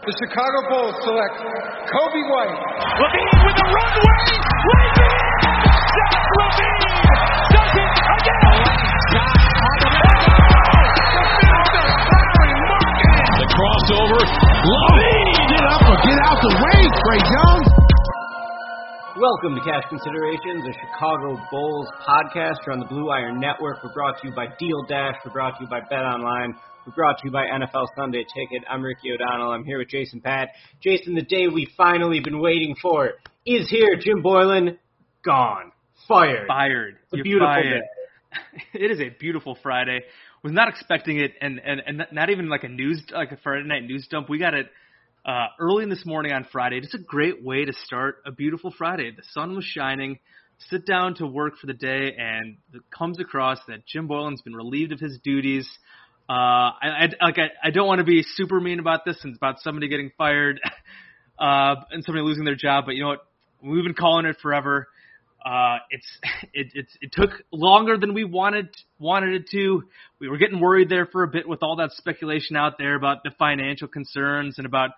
The Chicago Bulls select Coby White. LaVine with the runway. LaVine! Zach LaVine does it again. The crossover. LaVine! Get up or get out the way, Trae Young. Welcome to Cash Considerations, a Chicago Bulls podcast here on the Blue Wire Network. We're brought to you by Deal Dash. We're brought to you by Bet Online. We're brought to you by NFL Sunday Ticket. I'm Ricky O'Donnell. I'm here with Jason Patt. Jason, the day we've finally been waiting for is here. Jim Boylen, gone. Fired. Fired. It's a You're beautiful fired. day. it is a beautiful Friday. Was not expecting it, and and and not even like a news like a Friday night news dump. We got it uh, early in this morning on Friday. Just a great way to start a beautiful Friday. The sun was shining. Sit down to work for the day, and it comes across that Jim Boylen's been relieved of his duties. Uh, I, I like I, I don't want to be super mean about this and it's about somebody getting fired uh, and somebody losing their job, but you know what? We've been calling it forever. Uh, it's it, it's it took longer than we wanted wanted it to. We were getting worried there for a bit with all that speculation out there about the financial concerns and about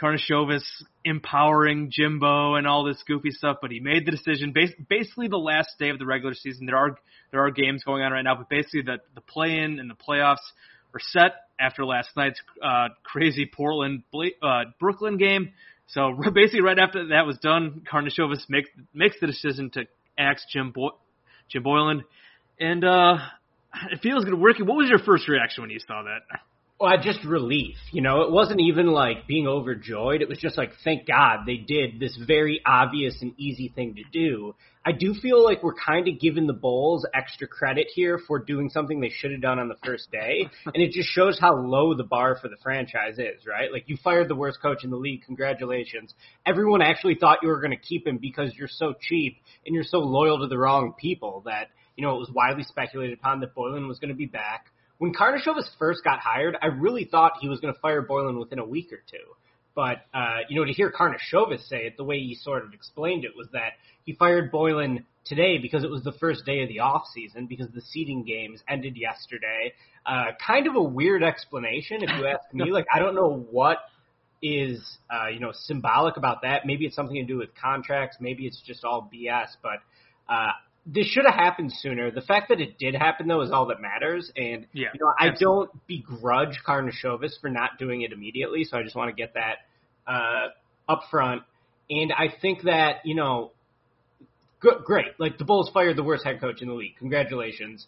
Karnisovas empowering Jimbo and all this goofy stuff. But he made the decision. Bas- basically, the last day of the regular season. There are there are games going on right now, but basically the the play in and the playoffs are set after last night's uh, crazy Portland uh, Brooklyn game. So basically, right after that was done, Karnisovas makes makes the decision to axe Jim Bo- Jim Boylen, and uh, it feels good. working. what was your first reaction when you saw that? Well, just relief. You know, it wasn't even like being overjoyed. It was just like, thank God they did this very obvious and easy thing to do. I do feel like we're kind of giving the Bulls extra credit here for doing something they should have done on the first day. and it just shows how low the bar for the franchise is, right? Like, you fired the worst coach in the league. Congratulations. Everyone actually thought you were going to keep him because you're so cheap and you're so loyal to the wrong people that, you know, it was widely speculated upon that Boylen was going to be back. When Karnisovas first got hired, I really thought he was going to fire Boylen within a week or two. But uh, you know, to hear Karnisovas say it the way he sort of explained it was that he fired Boylen today because it was the first day of the off season because the seeding games ended yesterday. Uh, kind of a weird explanation, if you ask me. Like I don't know what is uh, you know symbolic about that. Maybe it's something to do with contracts. Maybe it's just all BS. But uh, this should have happened sooner. The fact that it did happen though is all that matters. And Yeah, you know, I absolutely. don't begrudge Karnisovas for not doing it immediately. So I just want to get that uh, up front. And I think that you know, good, great. Like the Bulls fired the worst head coach in the league. Congratulations.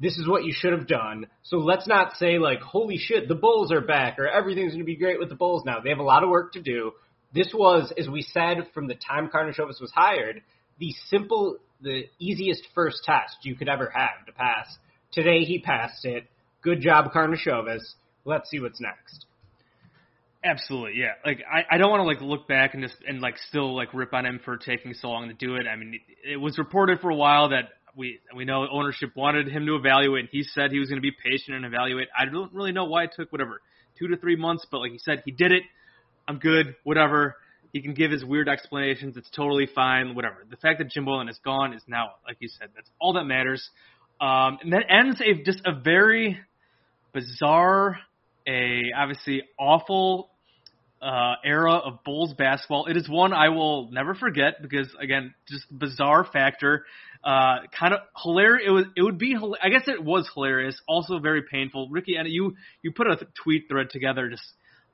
This is what you should have done. So let's not say like, holy shit, the Bulls are back or everything's going to be great with the Bulls now. They have a lot of work to do. This was, as we said from the time Karnisovas was hired, the simple, the easiest first test you could ever have to pass. Today he passed it. Good job, Karnisovas. Let's see what's next. Absolutely, yeah. Like I, I don't want to like look back and just and like still like rip on him for taking so long to do it. I mean, it, it was reported for a while that we we know ownership wanted him to evaluate, and he said he was going to be patient and evaluate. I don't really know why it took whatever two to three months, but like he said, he did it. I'm good, whatever. He can give his weird explanations. It's totally fine, whatever. The fact that Jim Boylen is gone is now, like you said, that's all that matters. Um, and that ends a just a very bizarre, a obviously awful uh, era of Bulls basketball. It is one I will never forget because again, just bizarre factor. Uh, kind of hilarious. It was. It would be. I guess it was hilarious. Also very painful. Ricky, and you you put a tweet thread together just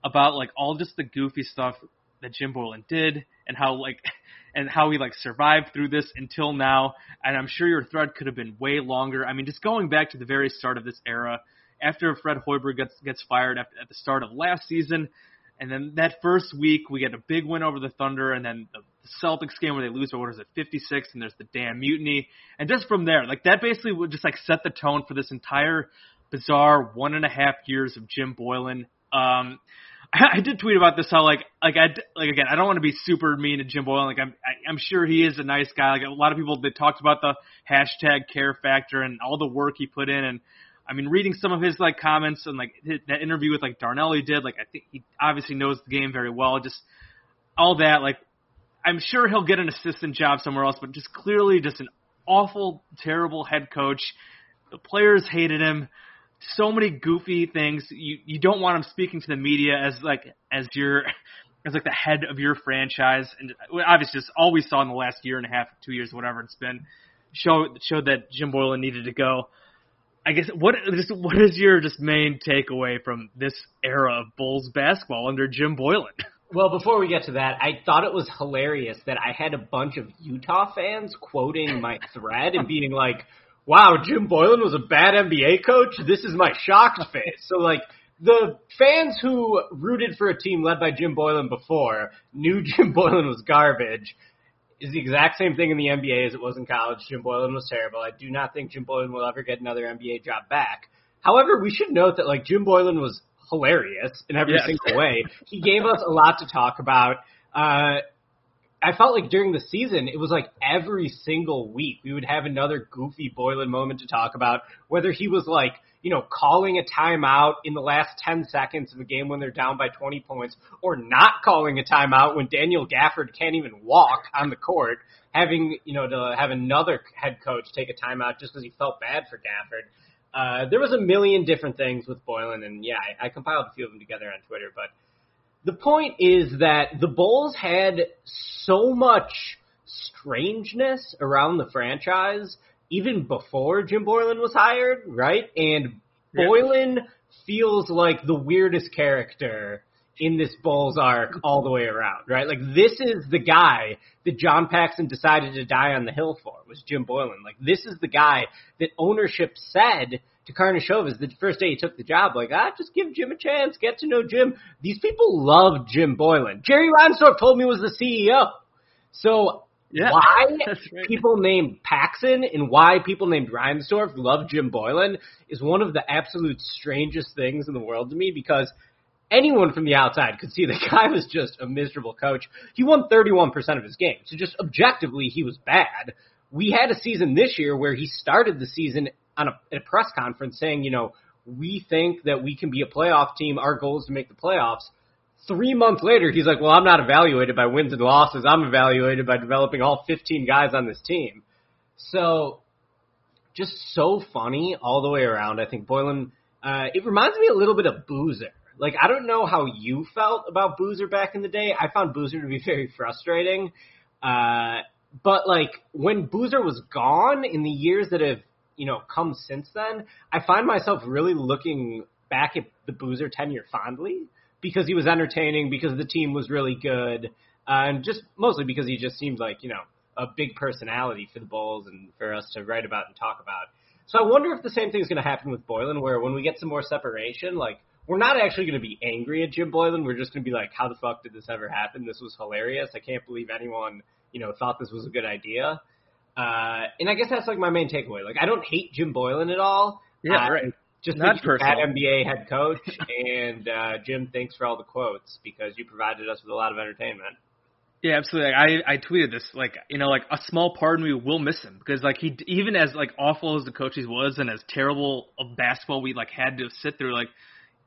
about like all just the goofy stuff that Jim Boylen did and how like and how he like survived through this until now. And I'm sure your thread could have been way longer. I mean, just going back to the very start of this era, after Fred Hoiberg gets gets fired at, at the start of last season, and then that first week, we get a big win over the Thunder, and then the Celtics game where they lose by what is it, 56, and there's the damn mutiny. And just from there, like that basically would just like set the tone for this entire bizarre one and a half years of Jim Boylen. Um, I, did tweet about this how like like I like again I don't want to be super mean to Jim Boylen like I'm I, I'm sure he is a nice guy like a lot of people that talked about the hashtag care factor and all the work he put in and I mean, reading some of his like comments and like that interview with like Darnell he did, like I think he obviously knows the game very well. Just all that, like I'm sure he'll get an assistant job somewhere else, but just clearly just an awful, terrible head coach. The players hated him. So many goofy things. You you don't want him speaking to the media as like as your as like the head of your franchise, and obviously just all we saw in the last year and a half, two years, whatever it's been, showed showed that Jim Boylen needed to go. I guess what just what is your just main takeaway from this era of Bulls basketball under Jim Boylen? Well, before we get to that, I thought it was hilarious that I had a bunch of Utah fans quoting my thread and being like, "Wow, Jim Boylen was a bad NBA coach. This is my shocked face." So like the fans who rooted for a team led by Jim Boylen before knew Jim Boylen was garbage is the exact same thing in the NBA as it was in college. Jim Boylen was terrible. I do not think Jim Boylen will ever get another NBA job back. However, we should note that like Jim Boylen was hilarious in every yes. single way. He gave us a lot to talk about. Uh, I felt like during the season, it was like every single week we would have another goofy Boylen moment to talk about, whether he was like you know, calling a timeout in the last 10 seconds of a game when they're down by 20 points, or not calling a timeout when Daniel Gafford can't even walk on the court, having, you know, to have another head coach take a timeout just because he felt bad for Gafford. Uh, there was a million different things with Boylen, and yeah, I, I compiled a few of them together on Twitter, but the point is that the Bulls had so much strangeness around the franchise even before Jim Boylen was hired, right? And yeah. Boylen feels like the weirdest character in this Bulls arc all the way around, right? Like this is the guy that John Paxson decided to die on the hill for was Jim Boylen. Like this is the guy that ownership said to Karnisovas the first day he took the job, like, ah, just give Jim a chance, get to know Jim. These people love Jim Boylen. Jerry Reinsdorf told me was the CEO. So yeah, why right. people named Paxson and why people named Reinsdorf love Jim Boylen is one of the absolute strangest things in the world to me because anyone from the outside could see the guy was just a miserable coach. He won 31% of his games. So just objectively, he was bad. We had a season this year where he started the season on a, at a press conference saying, you know, we think that we can be a playoff team. Our goal is to make the playoffs three months later, he's like, well, I'm not evaluated by wins and losses. I'm evaluated by developing all 15 guys on this team. So just so funny all the way around. I think Boylen, uh, it reminds me a little bit of Boozer. Like, I don't know how you felt about Boozer back in the day. I found Boozer to be very frustrating. Uh, but like when Boozer was gone in the years that have, you know, come since then, I find myself really looking back at the Boozer tenure fondly because he was entertaining, because the team was really good, uh, and just mostly because he just seemed like you know a big personality for the Bulls and for us to write about and talk about. So I wonder if the same thing is going to happen with Boylen, where when we get some more separation, like we're not actually going to be angry at Jim Boylen. We're just going to be like, how the fuck did this ever happen? This was hilarious. I can't believe anyone you know thought this was a good idea. Uh, and I guess that's like my main takeaway. Like I don't hate Jim Boylen at all. Yeah, right. Just not personal. At NBA head coach, and uh, Jim, thanks for all the quotes because you provided us with a lot of entertainment. Yeah, absolutely. I I tweeted this like you know like a small part of me will miss him because like he even as like awful as the coach he was and as terrible of basketball we like had to sit through like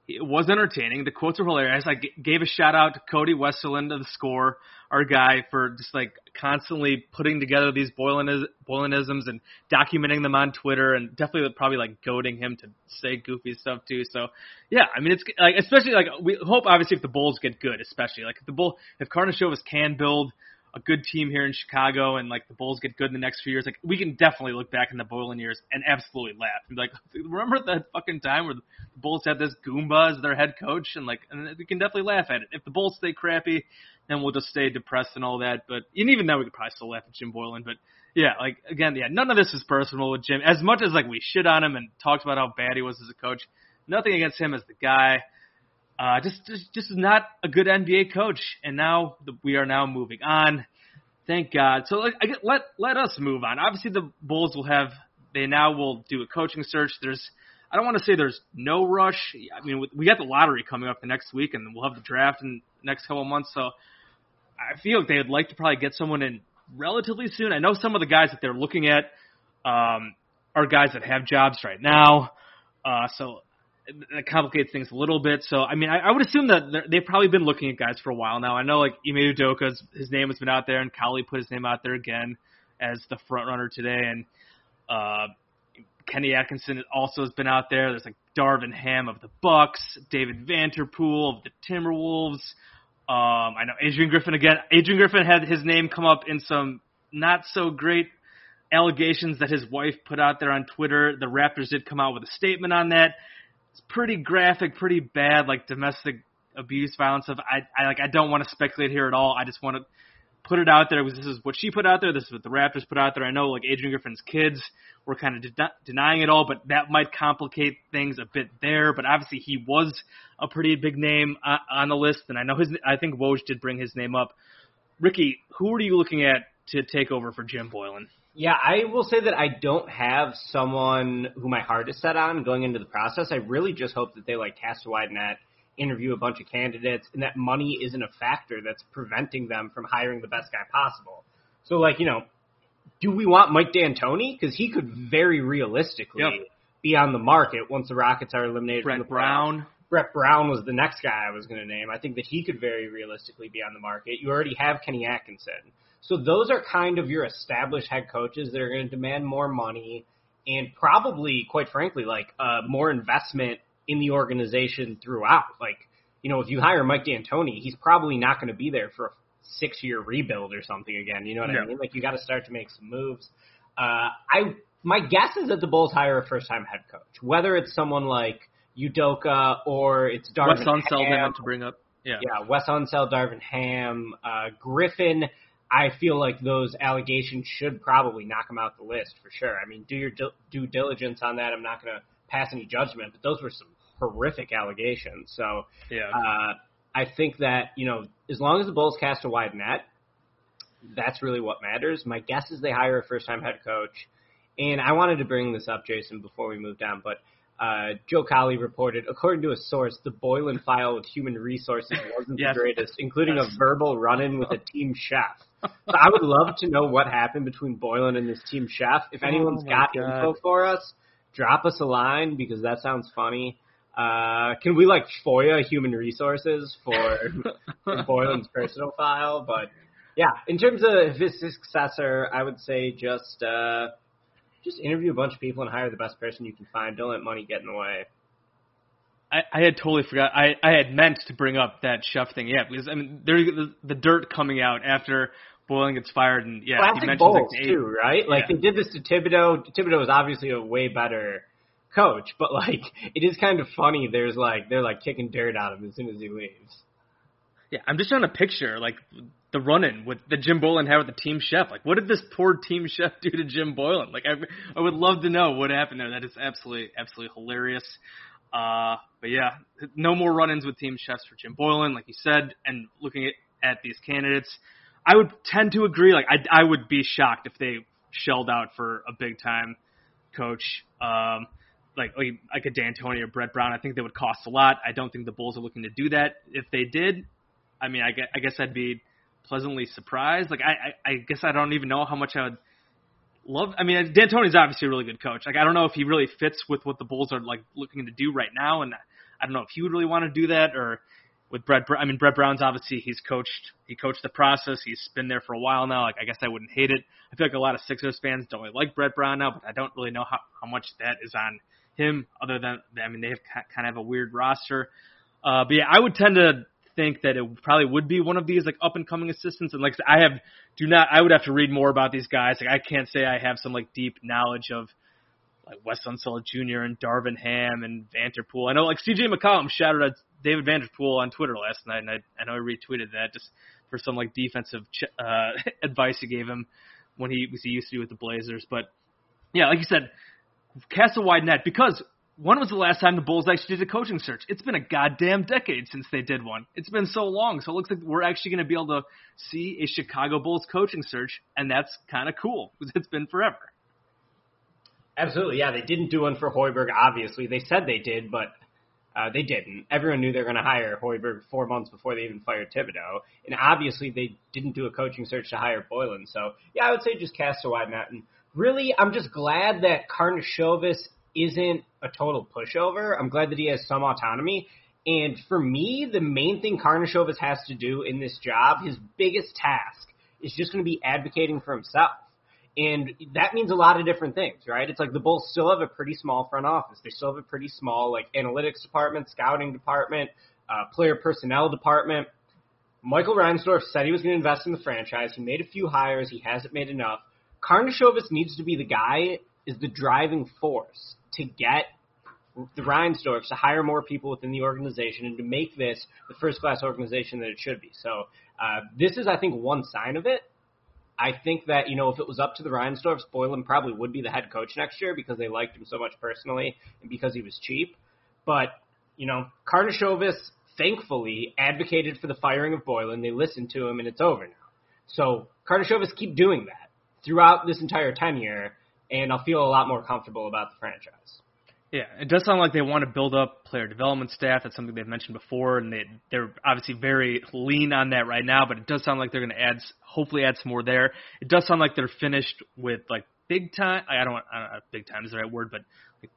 it was entertaining. The quotes were hilarious. I g- gave a shout out to Cody Westerlund of the score, our guy, for just like constantly putting together these Boylenis- Boylenisms and documenting them on Twitter, and definitely probably like goading him to say goofy stuff too. So yeah, I mean it's like especially like we hope obviously if the Bulls get good, especially like if the Bull if Karnisovas can build a good team here in Chicago and like the Bulls get good in the next few years, like we can definitely look back in the Boylen years and absolutely laugh. And like, remember that fucking time where the Bulls had this Goomba as their head coach and like and we can definitely laugh at it. If the Bulls stay crappy, then we'll just stay depressed and all that. But and even then we could probably still laugh at Jim Boylen. But yeah, like again, yeah, none of this is personal with Jim. As much as like we shit on him and talked about how bad he was as a coach, nothing against him as the guy. Uh, just, just, just is not a good NBA coach. And now the, we are now moving on. Thank God. So get, let let us move on. Obviously, the Bulls will have they now will do a coaching search. There's I don't want to say there's no rush. I mean, we got the lottery coming up the next week, and we'll have the draft in the next couple of months. So I feel like they'd like to probably get someone in relatively soon. I know some of the guys that they're looking at um, are guys that have jobs right now. Uh, so that complicates things a little bit. So I mean, I, I would assume that they've probably been looking at guys for a while now. I know like Ime Udoka's his name has been out there, and Cowley put his name out there again as the front runner today, and uh, Kenny Atkinson also has been out there. There's like Darvin Ham of the Bucks, David Vanterpool of the Timberwolves. Um, I know Adrian Griffin again. Adrian Griffin had his name come up in some not so great allegations that his wife put out there on Twitter. The Raptors did come out with a statement on that. It's pretty graphic, pretty bad, like domestic abuse, violence. Of I, I like I don't want to speculate here at all. I just want to put it out there because this is what she put out there. This is what the Raptors put out there. I know like Adrian Griffin's kids were kind of de- denying it all, but that might complicate things a bit there. But obviously he was a pretty big name uh, on the list, and I know his. I think Woj did bring his name up. Ricky, who are you looking at to take over for Jim Boylen? Yeah, I will say that I don't have someone who my heart is set on going into the process. I really just hope that they like cast a wide net, interview a bunch of candidates, and that money isn't a factor that's preventing them from hiring the best guy possible. So, like, you know, do we want Mike D'Antoni? Because he could very realistically Yep. be on the market once the Rockets are eliminated from Brett the playoffs. Brown. Brett Brown was the next guy I was going to name. I think that he could very realistically be on the market. You already have Kenny Atkinson. So those are kind of your established head coaches that are going to demand more money and probably, quite frankly, like uh, more investment in the organization throughout. Like, you know, if you hire Mike D'Antoni, he's probably not going to be there for a six-year rebuild or something again. You know what I mean? Like, you got to start to make some moves. Uh, I my guess is that the Bulls hire a first-time head coach, whether it's someone like Udoka or it's Darvin Wes Unseld Ham. to bring up. Yeah. Yeah, Wes Unseld, Darvin Ham, uh, Griffin. I feel like those allegations should probably knock him out the list for sure. I mean, do your due- due diligence on that. I'm not going to pass any judgment, but those were some horrific allegations. So Yeah. uh, I think that you know, as long as the Bulls cast a wide net, that's really what matters. My guess is they hire a first-time head coach. And I wanted to bring this up, Jason, before we move down, but uh, Joe Cowley reported, according to a source, the Boylen file with human resources wasn't Yes. the greatest, including Yes. a verbal run-in with a team chef. So I would love to know what happened between Boylen and this team chef. If anyone's Oh got God. info for us, drop us a line because that sounds funny. Uh, can we like FOIA human resources for, Boylen's personal file? But yeah, in terms of his successor, I would say just uh, just interview a bunch of people and hire the best person you can find. Don't let money get in the way. I, I had totally forgot. I, I had meant to bring up that chef thing. Yeah, because I mean, there's the, the dirt coming out after Boylen gets fired, and yeah, he Classic mentions Bulls like too, right? Like Yeah. they did this to Thibodeau. Thibodeau was obviously a way better coach, but like it is kind of funny. There's like they're like kicking dirt out of him as soon as he leaves. Yeah, I'm just trying to picture like the run-in with the Jim Boylen had with the team chef. Like, what did this poor team chef do to Jim Boylen? Like, I I would love to know what happened there. That is absolutely absolutely hilarious. Uh, but yeah, no more run-ins with team chefs for Jim Boylen, like you said. And looking at, at these candidates, I would tend to agree. Like, I I would be shocked if they shelled out for a big-time coach. Um, like like like a D'Antoni or Brett Brown, I think they would cost a lot. I don't think the Bulls are looking to do that. If they did, I mean, I guess, I guess I'd be pleasantly surprised. Like I, I, I guess I don't even know how much I would love. I mean, D'Antoni's obviously a really good coach. Like I don't know if he really fits with what the Bulls are like looking to do right now, and I don't know if he would really want to do that or with Brett. I mean, Brett Brown's obviously he's coached he coached the process. He's been there for a while now. Like I guess I wouldn't hate it. I feel like a lot of Sixers fans don't really like Brett Brown now, but I don't really know how how much that is on him. Other than I mean, they have kind of a weird roster. Uh, but yeah, I would tend to think that it probably would be one of these like up and coming assistants. And like I have do not I would have to read more about these guys. Like I can't say I have some like deep knowledge of like Wes Unseld Jr. and Darvin Ham and Vanterpool. I know like CJ McCollum shouted at David Vanterpool on Twitter last night, and I, I know I retweeted that just for some like defensive ch- uh, advice he gave him when he was he used to do with the Blazers. But yeah, like you said, cast a wide net because when was the last time the Bulls actually did a coaching search? It's been a goddamn decade since they did one. It's been so long. So it looks like we're actually going to be able to see a Chicago Bulls coaching search, and that's kind of cool because it's been forever. Absolutely, yeah. They didn't do one for Hoiberg, obviously. They said they did, but uh, they didn't. Everyone knew they were going to hire Hoiberg four months before they even fired Thibodeau. And obviously, they didn't do a coaching search to hire Boylen. So, yeah, I would say just cast a wide net. And really, I'm just glad that Karnisovas isn't a total pushover. I'm glad that he has some autonomy. And for me, the main thing Karnisovas has to do in this job, his biggest task, is just going to be advocating for himself. And that means a lot of different things, right? It's like the Bulls still have a pretty small front office. They still have a pretty small like analytics department, scouting department, uh, player personnel department. Michael Reinsdorf said he was going to invest in the franchise. He made a few hires. He hasn't made enough. Karnisovas needs to be the guy, is the driving force to get the Reinsdorfs to hire more people within the organization and to make this the first class organization that it should be. So uh, this is, I think, one sign of it. I think that, you know, if it was up to the Reinsdorfs, Boylen probably would be the head coach next year because they liked him so much personally and because he was cheap. But, you know, Karnisovas thankfully advocated for the firing of Boylen. They listened to him and it's over now. So Karnisovas keep doing that throughout this entire tenure and I'll feel a lot more comfortable about the franchise. Yeah, it does sound like they want to build up player development staff. That's something they've mentioned before, and they they're obviously very lean on that right now. But it does sound like they're going to add, hopefully, add some more there. It does sound like they're finished with like big time. I don't, I don't know if big time is the right word, but like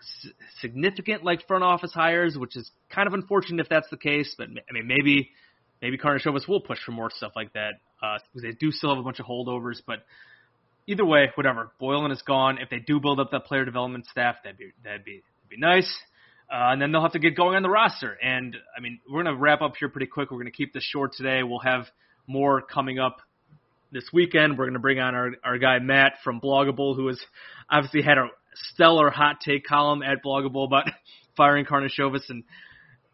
significant like front office hires, which is kind of unfortunate if that's the case. But I mean, maybe maybe Karnisovas will push for more stuff like that uh, because they do still have a bunch of holdovers, but either way, whatever. Boylen is gone. If they do build up that player development staff, that'd be that'd be be nice. Uh, and then they'll have to get going on the roster. And I mean, we're going to wrap up here pretty quick. We're going to keep this short today. We'll have more coming up this weekend. We're going to bring on our, our guy Matt from Blog a Bull, who has obviously had a stellar hot take column at Blog a Bull about firing Karnisovas, and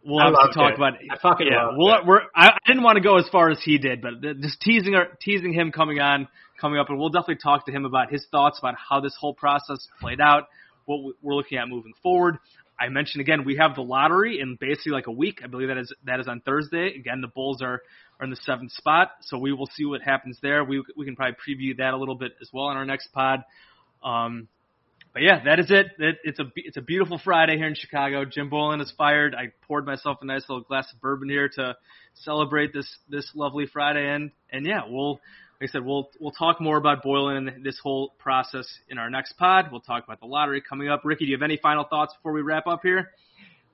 we'll obviously talk it. about. I fucking yeah, love we'll, it. we're. I, I didn't want to go as far as he did, but just teasing our, teasing him coming on, coming up, and we'll definitely talk to him about his thoughts about how this whole process played out what we're looking at moving forward. I mentioned again we have the lottery in basically like a week. I believe that is that is on Thursday. Again, the Bulls are are in the seventh spot, so we will see what happens there. We we can probably preview that a little bit as well in our next pod. Um, but yeah, that is it. it. It's a it's a beautiful Friday here in Chicago. Jim Boylen is fired. I poured myself a nice little glass of bourbon here to celebrate this this lovely Friday, and and yeah, we'll like I said, we'll we'll talk more about Boylen and this whole process in our next pod. We'll talk about the lottery coming up. Ricky, do you have any final thoughts before we wrap up here?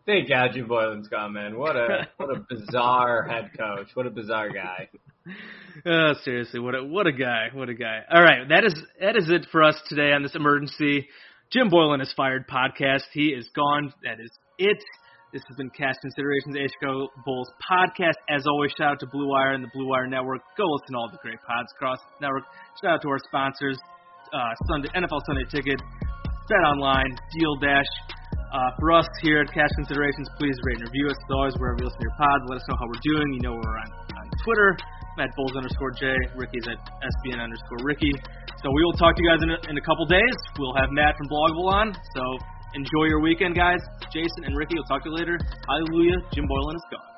Thank God Jim Boylen's gone, man. What a what a bizarre head coach. What a bizarre guy. Oh, seriously, what a what a guy, what a guy. All right, that is that is it for us today on this emergency Jim Boylen is fired podcast. He is gone. That is it. This has been Cash Considerations, a Chicago Bulls podcast. As always, shout out to Blue Wire and the Blue Wire Network. Go listen to all the great pods across the network. Shout out to our sponsors, uh, Sunday NFL Sunday Ticket, Bet Online, Deal Dash. Uh, for us here at Cash Considerations, please rate and review us. As always, wherever you listen to your pods, let us know how we're doing. You know we're on, on Twitter, at Bulls underscore J. Ricky's at SBN underscore Ricky. So we will talk to you guys in a, in a couple days. We'll have Matt from Blog a Bull on. So enjoy your weekend, guys. Jason and Ricky, we'll talk to you later. Hallelujah. Jim Boylen is gone.